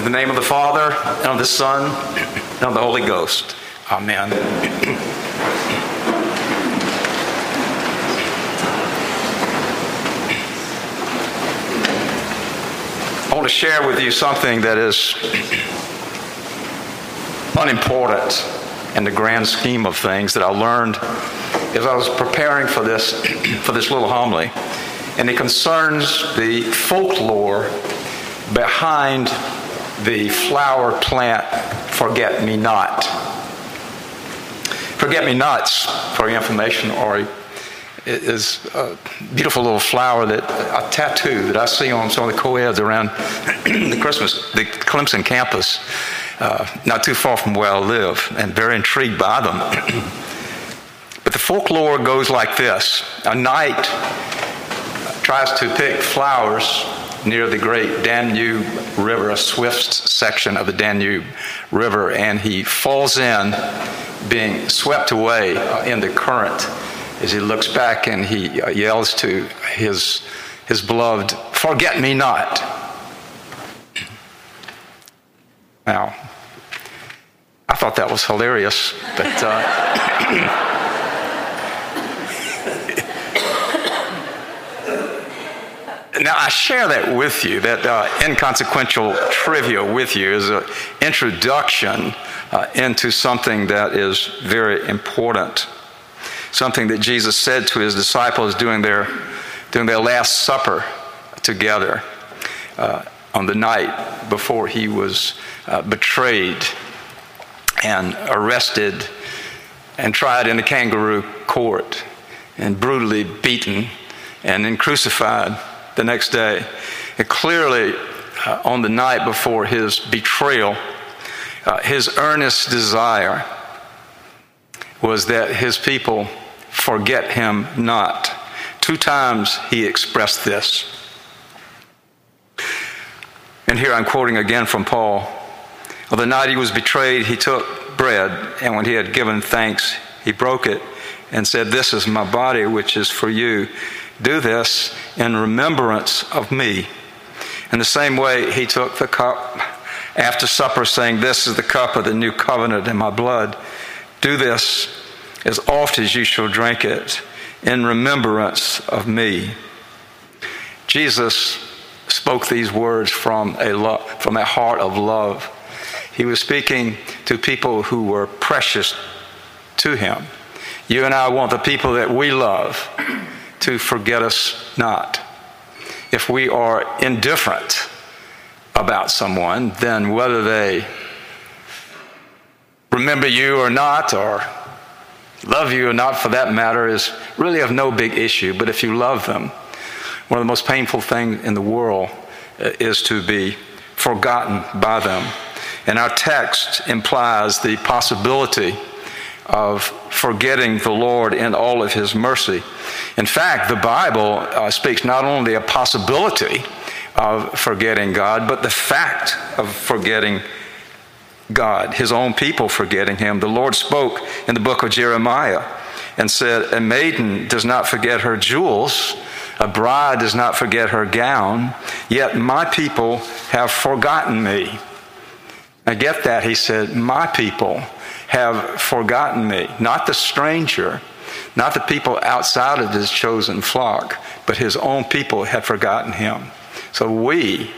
In the name of the Father, and of the Son, and of the Holy Ghost. Amen. I want to share with you something that is unimportant in the grand scheme of things that I learned as I was preparing for this, for this little homily. And it concerns the folklore behind the flower plant forget me not. Forget me nots, for your information, Ori, is a beautiful little flower that a tattoo that I see on some of the co-eds around the Christmas, the Clemson campus, uh, not too far from where I live, and very intrigued by them. but the folklore goes like this: a knight tries to pick flowers near the great Danube River, a swift section of the Danube River, and he falls in, being swept away in the current as he looks back and he uh, yells to his, his beloved, Forget me not. Now, I thought that was hilarious, but. Uh, Now, I share that with you, that uh, inconsequential trivia with you is an introduction uh, into something that is very important. Something that Jesus said to his disciples during their, during their Last Supper together uh, on the night before he was uh, betrayed and arrested and tried in a kangaroo court and brutally beaten and then crucified the next day. And clearly, uh, on the night before his betrayal, uh, his earnest desire was that his people forget him not. Two times he expressed this. And here I'm quoting again from Paul. On the night he was betrayed, he took bread, and when he had given thanks, he broke it and said, This is my body, which is for you. Do this in remembrance of me. In the same way, he took the cup after supper, saying, This is the cup of the new covenant in my blood. Do this as oft as you shall drink it in remembrance of me. Jesus spoke these words from a, lo- from a heart of love. He was speaking to people who were precious to him. You and I want the people that we love to forget us not. If we are indifferent about someone, then whether they remember you or not, or love you or not for that matter, is really of no big issue. But if you love them, one of the most painful things in the world uh, is to be forgotten by them. And our text implies the possibility of forgetting the Lord in all of His mercy. In fact, the Bible uh, speaks not only a possibility of forgetting God, but the fact of forgetting God, His own people forgetting Him. The Lord spoke in the book of Jeremiah and said, A maiden does not forget her jewels. A bride does not forget her gown, yet my people have forgotten me. I get that, he said, my people have forgotten me. Not the stranger, not the people outside of his chosen flock, but his own people had forgotten him. So we,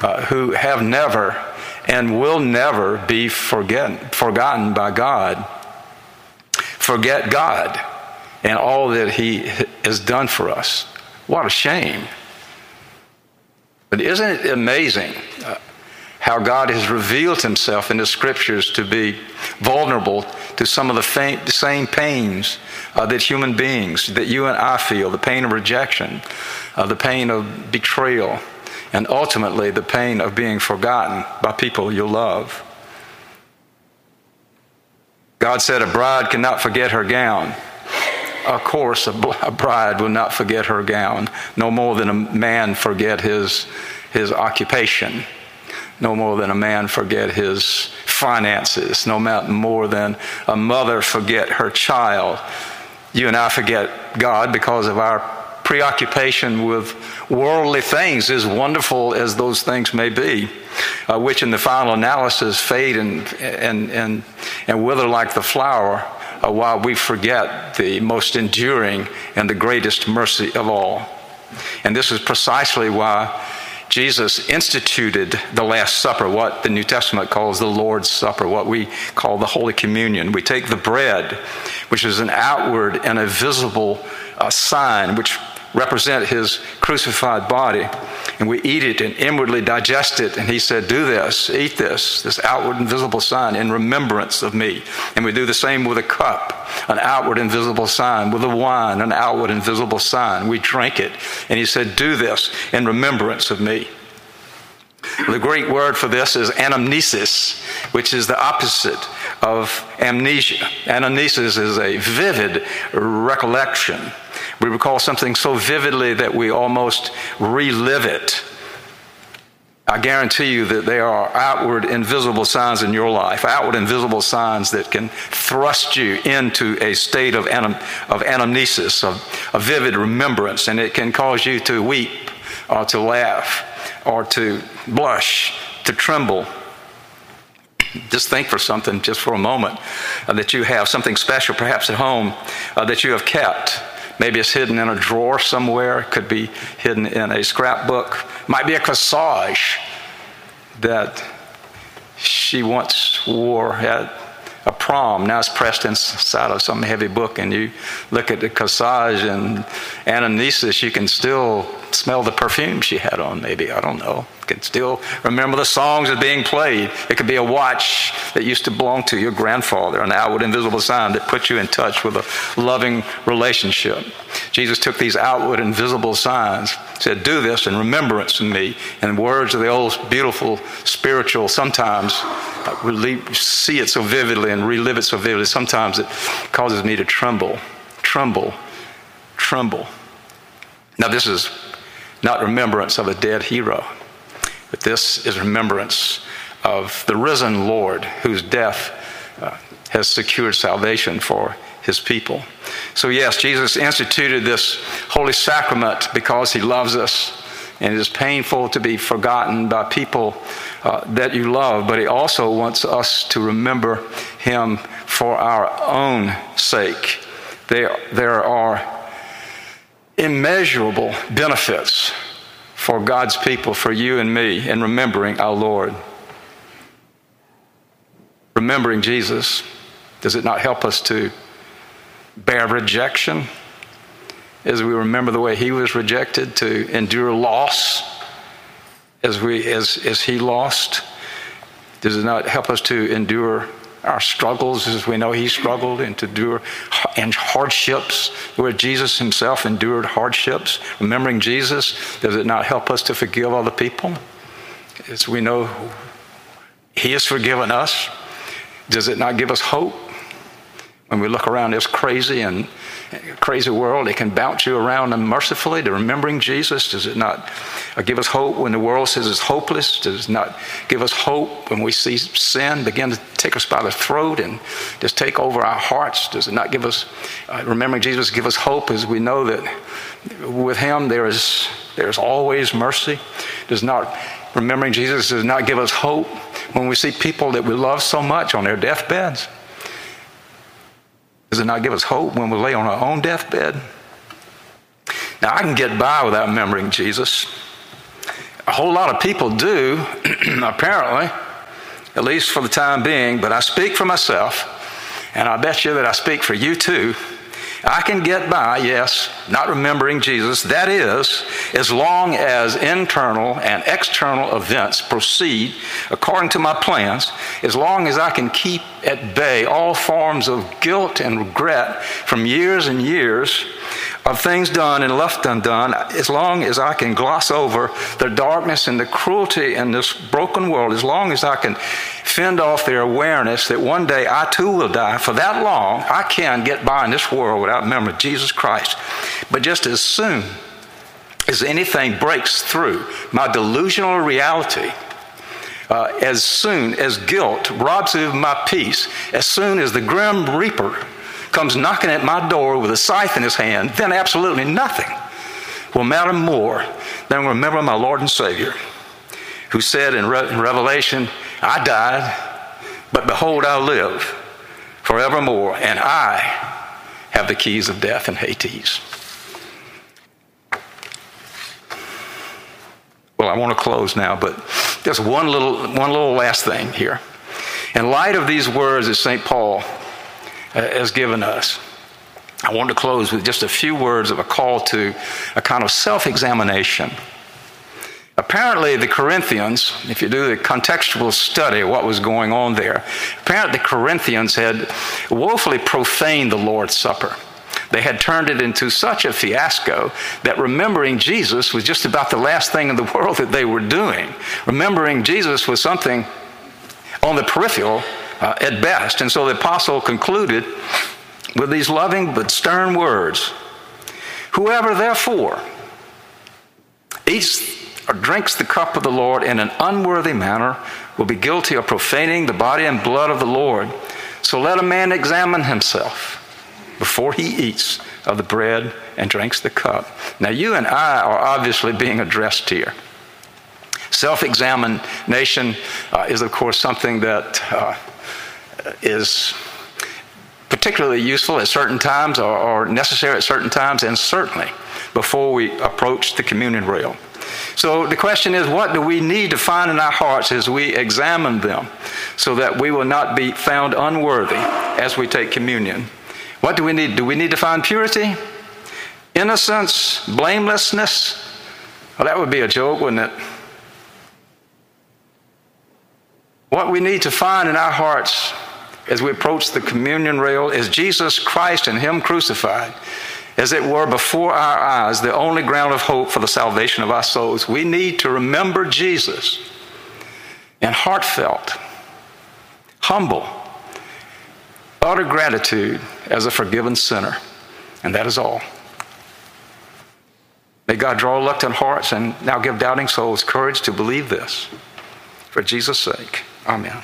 uh, who have never and will never be forget, forgotten by God, forget God and all that he has done for us. What a shame. But isn't it amazing uh, how God has revealed himself in the scriptures to be vulnerable to some of the same pains uh, that human beings, that you and I feel the pain of rejection, uh, the pain of betrayal, and ultimately the pain of being forgotten by people you love. God said a bride cannot forget her gown. Of course, a bride will not forget her gown, no more than a man forget his, his occupation no more than a man forget his finances, no more than a mother forget her child. You and I forget God because of our preoccupation with worldly things, as wonderful as those things may be. uh, which in the final analysis fade and, and, and, and wither like the flower, uh, while we forget the most enduring and the greatest mercy of all. And this is precisely why Jesus instituted the Last Supper, what the New Testament calls the Lord's Supper, what we call the Holy Communion. We take the bread, which is an outward and a visible uh, sign, which represent his crucified body. And we eat it and inwardly digest it. And he said, Do this, eat this, this outward and visible sign in remembrance of me. And we do the same with a cup, an outward and visible sign, with a wine, an outward and visible sign. We drink it. And he said, Do this in remembrance of me. The Greek word for this is anamnesis, which is the opposite of amnesia. Anamnesis is a vivid recollection we recall something so vividly that we almost relive it. I guarantee you that there are outward invisible signs in your life, outward invisible signs that can thrust you into a state of, of anamnesis, of a vivid remembrance, and it can cause you to weep or to laugh or to blush, to tremble. Just think for something, just for a moment, uh, that you have something special, perhaps at home, uh, that you have kept Maybe it's hidden in a drawer somewhere. It could be hidden in a scrapbook. Might be a corsage that she once wore at a prom. Now it's pressed inside of some heavy book, and you look at the corsage and anamnesis, you can still smell the perfume she had on, maybe. I don't know. Can still remember the songs that being played. It could be a watch that used to belong to your grandfather, an outward invisible sign that put you in touch with a loving relationship. Jesus took these outward invisible signs, said, Do this in remembrance of me. And words of the old beautiful spiritual, sometimes uh, we see it so vividly and relive it so vividly. Sometimes it causes me to tremble, tremble, tremble. Now, this is not remembrance of a dead hero, but this is remembrance of the risen Lord whose death uh, has secured salvation for his people. So, yes, Jesus instituted this holy sacrament because he loves us. And it is painful to be forgotten by people uh, that you love, but he also wants us to remember him for our own sake. There, there are immeasurable benefits for God's people, for you and me, in remembering our Lord. Remembering Jesus, does it not help us to bear rejection as we remember the way he was rejected, to endure loss as, we, as, as he lost? Does it not help us to endure our struggles as we know he struggled and to endure and hardships where Jesus himself endured hardships. Remembering Jesus, does it not help us to forgive other people? As we know he has forgiven us, does it not give us hope? When we look around this crazy and crazy world, it can bounce you around unmercifully to remembering Jesus. Does it not give us hope when the world says it's hopeless? Does it not give us hope when we see sin begin to take us by the throat and just take over our hearts? Does it not give us, uh, remembering Jesus, give us hope as we know that with Him there is there's always mercy? Does not remembering Jesus does not give us hope when we see people that we love so much on their deathbeds? Does it not give us hope when we lay on our own deathbed? Now, I can get by without remembering Jesus. A whole lot of people do, apparently, at least for the time being, but I speak for myself, and I bet you that I speak for you too. I can get by, yes, not remembering Jesus. That is, as long as internal and external events proceed according to my plans, as long as I can keep at bay all forms of guilt and regret from years and years of things done and left undone, as long as I can gloss over the darkness and the cruelty in this broken world, as long as I can fend off their awareness that one day I too will die, for that long I can get by in this world without remembering Jesus Christ. But just as soon as anything breaks through my delusional reality, uh, as soon as guilt robs me of my peace, as soon as the grim reaper comes knocking at my door with a scythe in his hand, then absolutely nothing will matter more than remember my Lord and Savior. who said in, Re- in Revelation, I died, but behold, I live forevermore, and I have the keys of death and Hades. Well, I want to close now, but just one little, one little last thing here. In light of these words that St. Paul uh, has given us, I want to close with just a few words of a call to a kind of self examination. Apparently, the Corinthians, if you do the contextual study of what was going on there, apparently the Corinthians had woefully profaned the Lord's Supper. They had turned it into such a fiasco that remembering Jesus was just about the last thing in the world that they were doing. Remembering Jesus was something on the peripheral uh, at best. And so the apostle concluded with these loving but stern words Whoever therefore eats or drinks the cup of the Lord in an unworthy manner will be guilty of profaning the body and blood of the Lord. So let a man examine himself before he eats of the bread and drinks the cup. Now, you and I are obviously being addressed here. Self examination uh, is, of course, something that uh, is particularly useful at certain times or, or necessary at certain times, and certainly before we approach the communion rail. So the question is, what do we need to find in our hearts as we examine them so that we will not be found unworthy as we take communion? What do we need? Do we need to find purity? Innocence? Blamelessness? Well, that would be a joke, wouldn't it? What we need to find in our hearts as we approach the communion rail is Jesus Christ and Him crucified, as it were before our eyes, the only ground of hope for the salvation of our souls. We need to remember Jesus in heartfelt, humble, utter gratitude as a forgiven sinner. And that is all. May God draw reluctant hearts and now give doubting souls courage to believe this. For Jesus' sake, amen.